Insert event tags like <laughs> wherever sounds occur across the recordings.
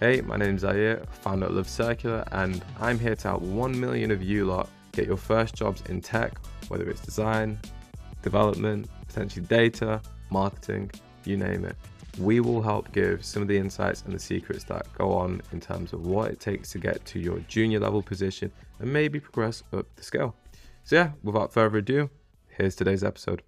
Hey, my name's Zaire, founder of Love Circular, and I'm here to help 1 million of you lot get your first jobs in tech, whether it's design, development, potentially data, marketing, you name it. We will help give some of the insights and the secrets that go on in terms of what it takes to get to your junior level position and maybe progress up the scale. So, yeah, without further ado, here's today's episode.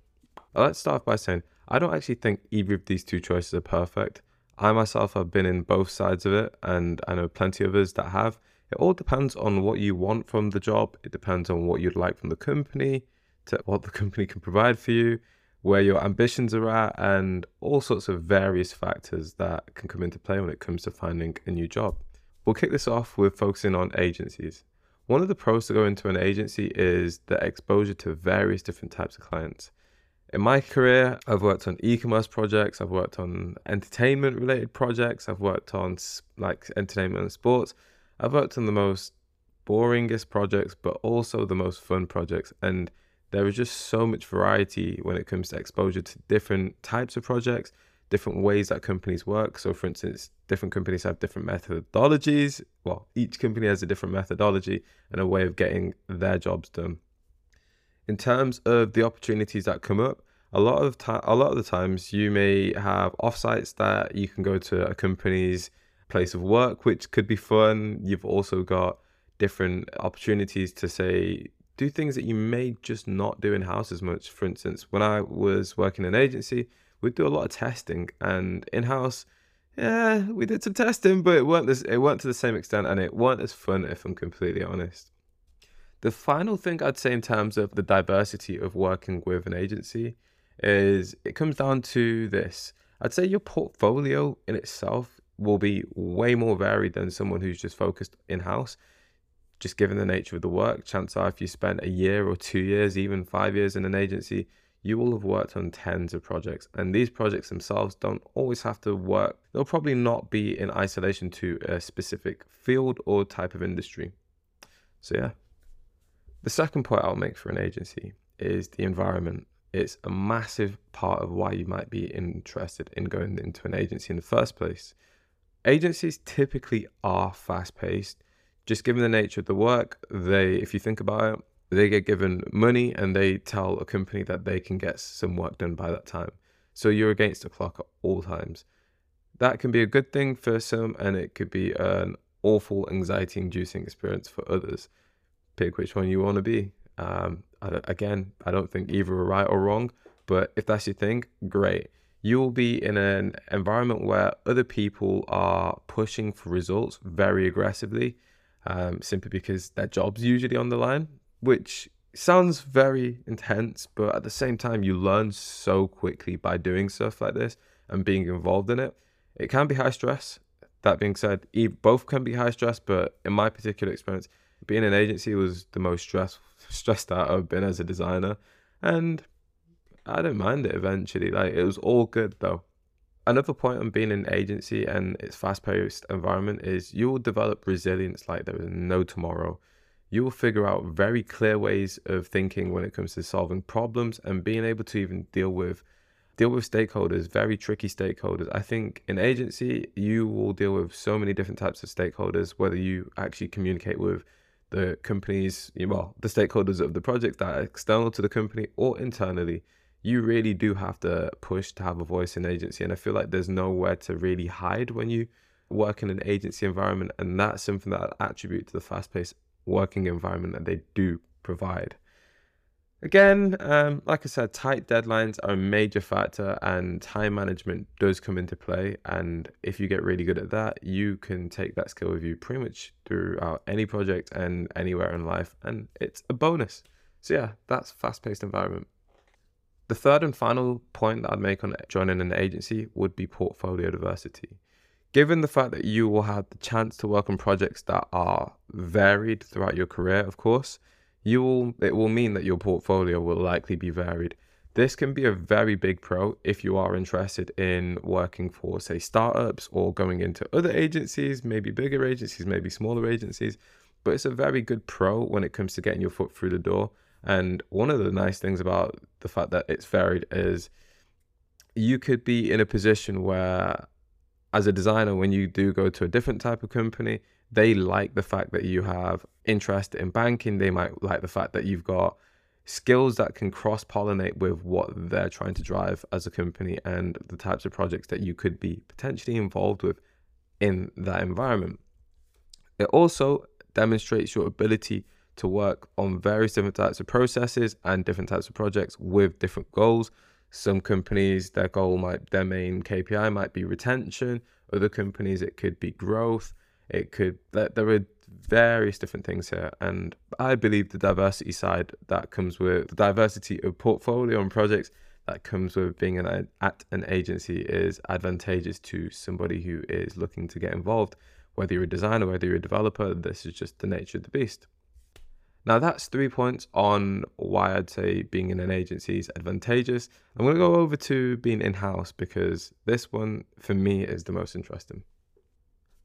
Let's start by saying I don't actually think either of these two choices are perfect. I myself have been in both sides of it, and I know plenty of others that have. It all depends on what you want from the job. It depends on what you'd like from the company, to what the <laughs> company can provide for you, where your ambitions are at, and all sorts of various factors that can come into play when it comes to finding a new job. We'll kick this off with focusing on agencies. One of the pros to go into an agency is the exposure to various different types of clients in my career, I've worked on e-commerce projects, I've worked on entertainment related projects, I've worked on like entertainment and sports. I've worked on the most boringest projects, but also the most fun projects. And there is just so much variety when it comes to exposure to different types of projects, different ways that companies work. So, for instance, different companies have different methodologies. Well, each company has a different methodology and a way of getting their jobs done in terms of the opportunities that come up, a lot of time, a lot of the times you may have offsites that you can go to a company's place of work, which could be fun. You've also got different opportunities to say do things that you may just not do in house as much. For instance, when I was working in an agency, we'd do a lot of testing, and in house, yeah, we did some testing, but it weren't this, it weren't to the same extent, and it weren't as fun if I'm completely honest. The final thing I'd say in terms of the diversity of working with an agency is it comes down to this. I'd say your portfolio in itself will be way more varied than someone who's just focused in house. Just given the nature of the work, chances are if you spent a year or two years, even five years in an agency, you will have worked on tens of projects. And these projects themselves don't always have to work, they'll probably not be in isolation to a specific field or type of industry. So, yeah, the second point I'll make for an agency is the environment. It's a massive part of why you might be interested in going into an agency in the first place. Agencies typically are fast paced. Just given the nature of the work, they, if you think about it, they get given money and they tell a company that they can get some work done by that time. So you're against the clock at all times. That can be a good thing for some, and it could be an awful anxiety inducing experience for others pick which one you want to be. Um, I again, I don't think either are right or wrong, but if that's your thing, great. You will be in an environment where other people are pushing for results very aggressively, um, simply because their job's usually on the line, which sounds very intense, but at the same time, you learn so quickly by doing stuff like this and being involved in it. It can be high stress. That being said, both can be high stress, but in my particular experience, being an agency was the most stress stressed out I've been as a designer, and I don't mind it eventually. Like it was all good though. Another point on being an agency and its fast-paced environment is you will develop resilience like there is no tomorrow. You will figure out very clear ways of thinking when it comes to solving problems and being able to even deal with deal with stakeholders, very tricky stakeholders. I think in agency you will deal with so many different types of stakeholders, whether you actually communicate with the companies, well, the stakeholders of the project that are external to the company or internally, you really do have to push to have a voice in agency. And I feel like there's nowhere to really hide when you work in an agency environment. And that's something that I attribute to the fast paced working environment that they do provide. Again, um, like I said, tight deadlines are a major factor, and time management does come into play. And if you get really good at that, you can take that skill with you pretty much throughout any project and anywhere in life, and it's a bonus. So, yeah, that's fast paced environment. The third and final point that I'd make on joining an agency would be portfolio diversity. Given the fact that you will have the chance to work on projects that are varied throughout your career, of course, you will it will mean that your portfolio will likely be varied. This can be a very big pro if you are interested in working for, say, startups or going into other agencies, maybe bigger agencies, maybe smaller agencies. But it's a very good pro when it comes to getting your foot through the door. And one of the nice things about the fact that it's varied is you could be in a position where as a designer, when you do go to a different type of company, they like the fact that you have interest in banking. They might like the fact that you've got skills that can cross pollinate with what they're trying to drive as a company and the types of projects that you could be potentially involved with in that environment. It also demonstrates your ability to work on various different types of processes and different types of projects with different goals. Some companies, their goal might, their main KPI might be retention. Other companies, it could be growth. It could, there are various different things here. And I believe the diversity side that comes with the diversity of portfolio and projects that comes with being an, at an agency is advantageous to somebody who is looking to get involved. Whether you're a designer, whether you're a developer, this is just the nature of the beast. Now, that's three points on why I'd say being in an agency is advantageous. I'm going to go over to being in house because this one for me is the most interesting.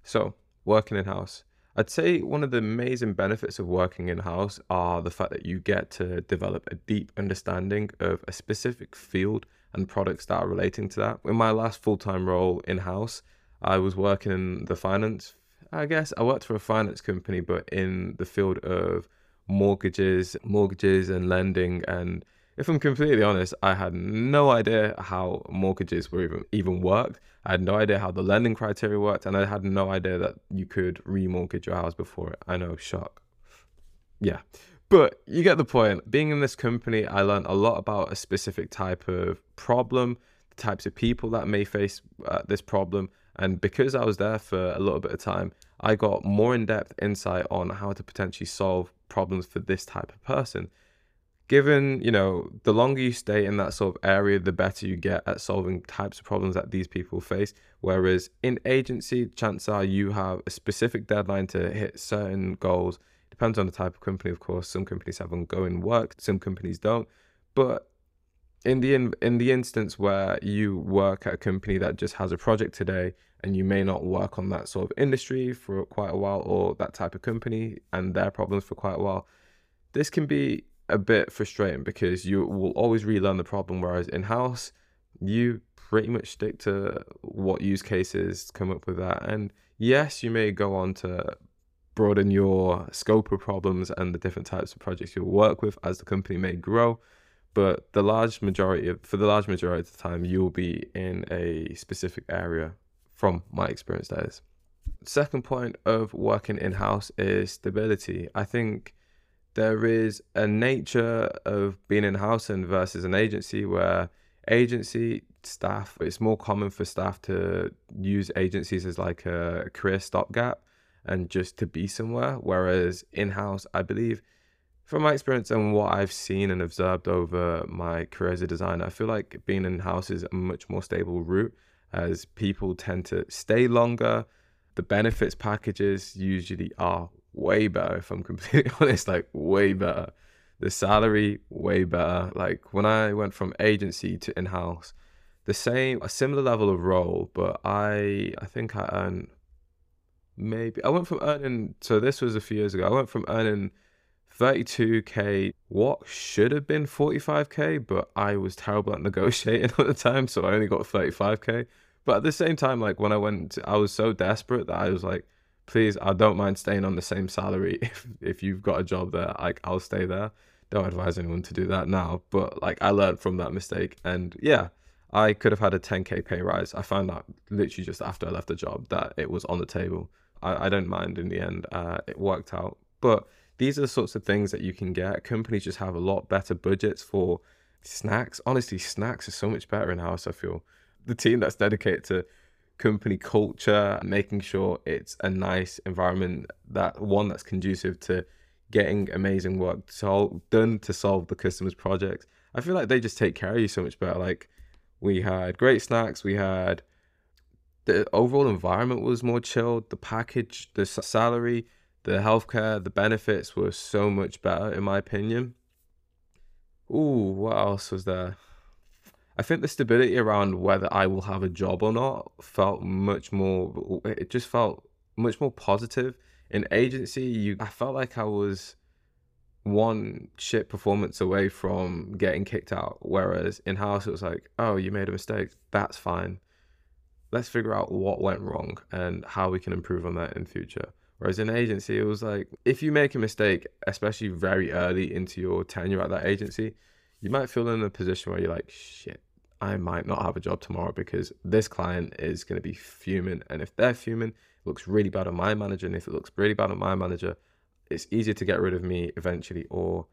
So, working in house. I'd say one of the amazing benefits of working in house are the fact that you get to develop a deep understanding of a specific field and products that are relating to that. In my last full time role in house, I was working in the finance. I guess I worked for a finance company, but in the field of mortgages, mortgages and lending and if I'm completely honest, I had no idea how mortgages were even even worked. I had no idea how the lending criteria worked, and I had no idea that you could remortgage your house before it. I know, shock. Yeah, but you get the point. Being in this company, I learned a lot about a specific type of problem, the types of people that may face uh, this problem, and because I was there for a little bit of time, I got more in depth insight on how to potentially solve problems for this type of person. Given you know the longer you stay in that sort of area the better you get at solving types of problems that these people face. Whereas in agency chances are you have a specific deadline to hit certain goals. Depends on the type of company of course. Some companies have ongoing work some companies don't. But in the in, in the instance where you work at a company that just has a project today and you may not work on that sort of industry for quite a while or that type of company and their problems for quite a while this can be a bit frustrating because you will always relearn the problem. Whereas in house, you pretty much stick to what use cases come up with that. And yes, you may go on to broaden your scope of problems and the different types of projects you'll work with as the company may grow. But the large majority of, for the large majority of the time, you'll be in a specific area from my experience, that is. Second point of working in house is stability. I think there is a nature of being in house and versus an agency where agency staff it's more common for staff to use agencies as like a career stopgap and just to be somewhere whereas in-house i believe from my experience and what i've seen and observed over my career as a designer i feel like being in-house is a much more stable route as people tend to stay longer the benefits packages usually are way better if I'm <laughs> completely honest, like way better. The salary way better. Like when I went from agency to in-house, the same a similar level of role, but I I think I earned maybe I went from earning so this was a few years ago. I went from earning 32k what should have been 45k, but I was terrible at <laughs> negotiating at the time, so I only got 35k. But at the same time, like when I went, I was so desperate that I was like, please, I don't mind staying on the same salary <laughs> if if you've got a job there. Like I'll stay there. Don't advise anyone to do that now, but like I learned from that mistake, and yeah, I could have had a 10k pay rise. I found out literally just after I left the job that it was on the table. I, I don't mind in the end. Uh, it worked out, but these are the sorts of things that you can get. Companies just have a lot better budgets for snacks. Honestly, snacks are so much better in house. I feel the team that's dedicated to company culture, making sure it's a nice environment, that one that's conducive to getting amazing work sol- done to solve the customer's projects. I feel like they just take care of you so much better. Like we had great snacks, we had the overall environment was more chilled, the package, the salary, the healthcare, the benefits were so much better in my opinion. Ooh, what else was there? I think the stability around whether I will have a job or not felt much more. It just felt much more positive. In agency, you I felt like I was one shit performance away from getting kicked out. Whereas in house, it was like, oh, you made a mistake. That's fine. let's figure out what went wrong and how we can improve on that in future. Whereas in agency, it was like if you make a mistake, especially very early into your tenure at that agency, you might feel in a position where you're like, shit, I might not have a job tomorrow because this client is going to be fuming. And if they're fuming, it looks really bad on my manager. And if it looks really bad on my manager, it's easier to get rid of me eventually or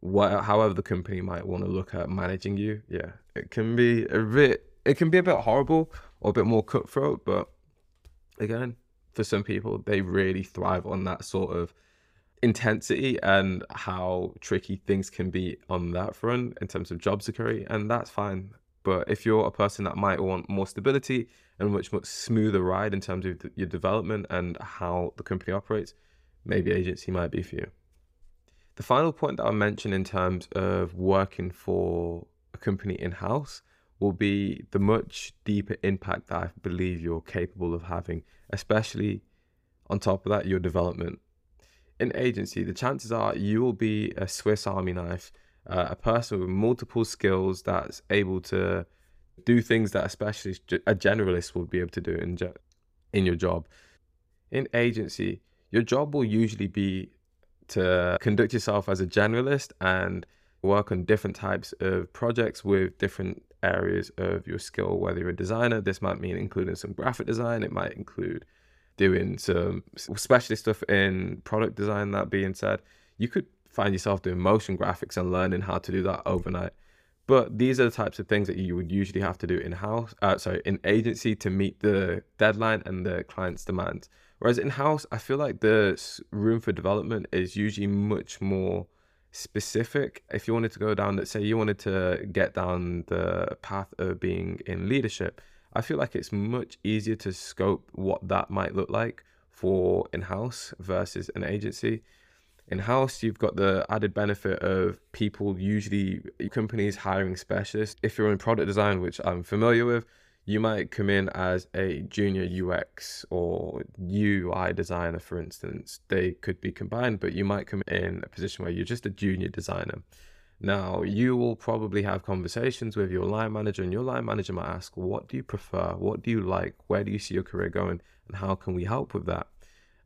what, however the company might want to look at managing you. Yeah, it can be a bit, it can be a bit horrible or a bit more cutthroat. But again, for some people, they really thrive on that sort of intensity and how tricky things can be on that front in terms of job security. And that's fine. But if you're a person that might want more stability and much much smoother ride in terms of your development and how the company operates, maybe agency might be for you. The final point that I'll mention in terms of working for a company in house will be the much deeper impact that I believe you're capable of having, especially on top of that, your development. In agency, the chances are you will be a Swiss Army knife uh, a person with multiple skills that's able to do things that especially a generalist would be able to do in in your job. In agency, your job will usually be to conduct yourself as a generalist and work on different types of projects with different areas of your skill. Whether you're a designer, this might mean including some graphic design. It might include doing some specialist stuff in product design. That being said, you could find yourself doing motion graphics and learning how to do that overnight. But these are the types of things that you would usually have to do in house, uh, sorry, in agency to meet the deadline and the client's demands. Whereas in house, I feel like the room for development is usually much more specific. If you wanted to go down, let's say you wanted to get down the path of being in leadership, I feel like it's much easier to scope what that might look like for in house versus an agency in house, you've got the added benefit of people, usually companies hiring specialists. If you're in product design, which I'm familiar with, you might come in as a junior UX or UI designer, for instance. They could be combined, but you might come in a position where you're just a junior designer. Now, you will probably have conversations with your line manager, and your line manager might ask, What do you prefer? What do you like? Where do you see your career going? And how can we help with that?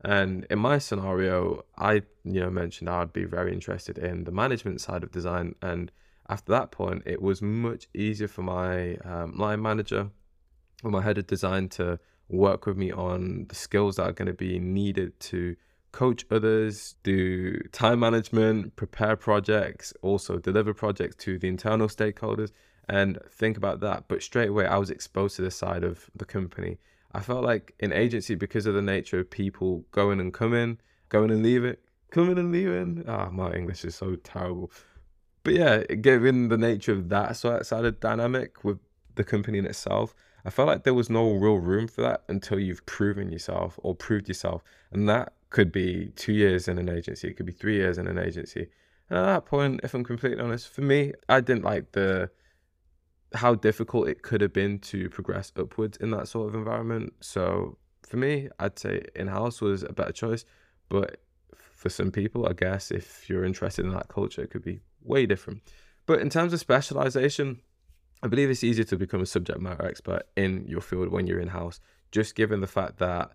And in my scenario, I you know mentioned I would be very interested in the management side of design. And after that point, it was much easier for my um, line manager my head of design to work with me on the skills that are going to be needed to coach others, do time management, prepare projects, also deliver projects to the internal stakeholders, and think about that. But straight away, I was exposed to the side of the company I felt like in agency, because of the nature of people going and coming, going and leaving, coming and leaving. Ah, oh, my English is so terrible. But yeah, given the nature of that side of dynamic with the company in itself, I felt like there was no real room for that until you've proven yourself or proved yourself. And that could be two years in an agency, it could be three years in an agency. And at that point, if I'm completely honest, for me, I didn't like the how difficult it could have been to progress upwards in that sort of environment. So for me, I'd say in house was a better choice. But for some people, I guess if you're interested in that culture, it could be way different. But in terms of specialization, I believe it's easier to become a subject matter expert in your field when you're in house, just given the fact that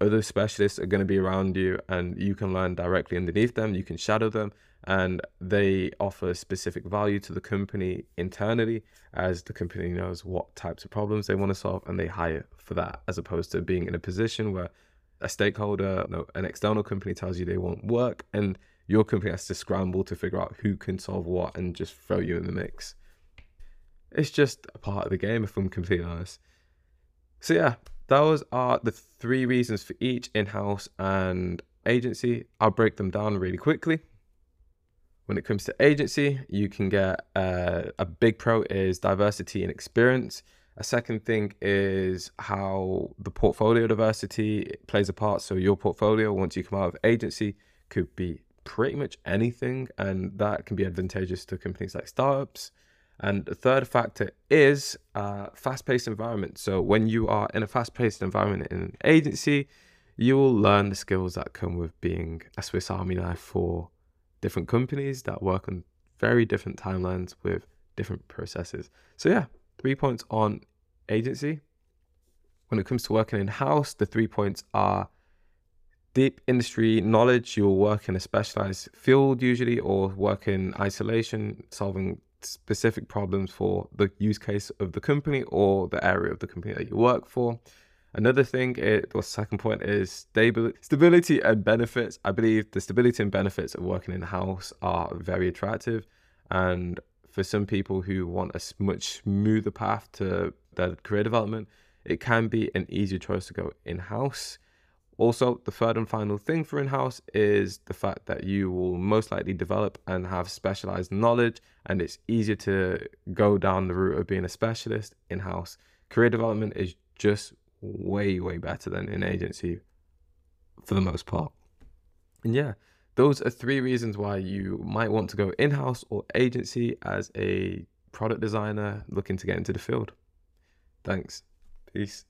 other specialists are going to be around you and you can learn directly underneath them, you can shadow them, and they offer specific value to the company internally as the company knows what types of problems they want to solve and they hire for that as opposed to being in a position where a stakeholder no, an external company tells you they want work and your company has to scramble to figure out who can solve what and just throw you in the mix it's just a part of the game if i'm completely honest so yeah those are the three reasons for each in-house and agency i'll break them down really quickly when it comes to agency, you can get uh, a big pro is diversity and experience. A second thing is how the portfolio diversity plays a part. So your portfolio, once you come out of agency, could be pretty much anything, and that can be advantageous to companies like startups. And the third factor is uh, fast-paced environment. So when you are in a fast-paced environment in an agency, you will learn the skills that come with being a Swiss Army knife for different companies that work on very different timelines with different processes. So, yeah, three points on agency. When it comes to working in house, the three points are deep industry knowledge. You'll work in a specialized field usually, or work in isolation, solving specific problems for the use case of the company or the area of the company that you work for. Another thing, it, the second point is stability, stability and benefits. I believe the stability and benefits of working in house are very attractive, and for some people who want a much smoother path to their career development, it can be an easier choice to go in house. Also, the third and final thing for in house is the fact that you will most likely develop and have specialized knowledge, and it's easier to go down the route of being a specialist in house. Career development is just way, way better than in agency for the most part. And yeah, those are three reasons why you might want to go in house or agency as a product designer looking to get into the field. Thanks. Peace.